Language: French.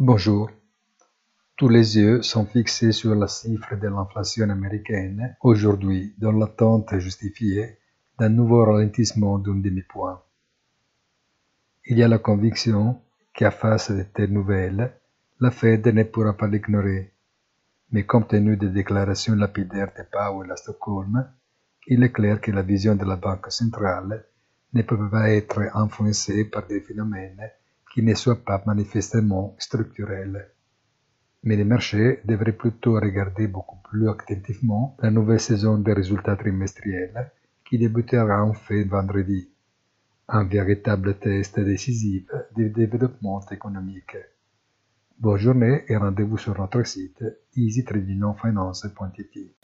Bonjour. Tous les yeux sont fixés sur la cifre de l'inflation américaine aujourd'hui dans l'attente justifiée d'un nouveau ralentissement d'un demi-point. Il y a la conviction qu'à face de telles nouvelles, la Fed ne pourra pas l'ignorer. Mais compte tenu des déclarations lapidaires de Powell à Stockholm, il est clair que la vision de la Banque centrale ne peut pas être influencée par des phénomènes qui ne soit pas manifestement structurel. Mais les marchés devraient plutôt regarder beaucoup plus attentivement la nouvelle saison des résultats trimestriels qui débutera en fait vendredi, un véritable test décisif du développement économique. Bonne journée et rendez-vous sur notre site easytradingfinance.it.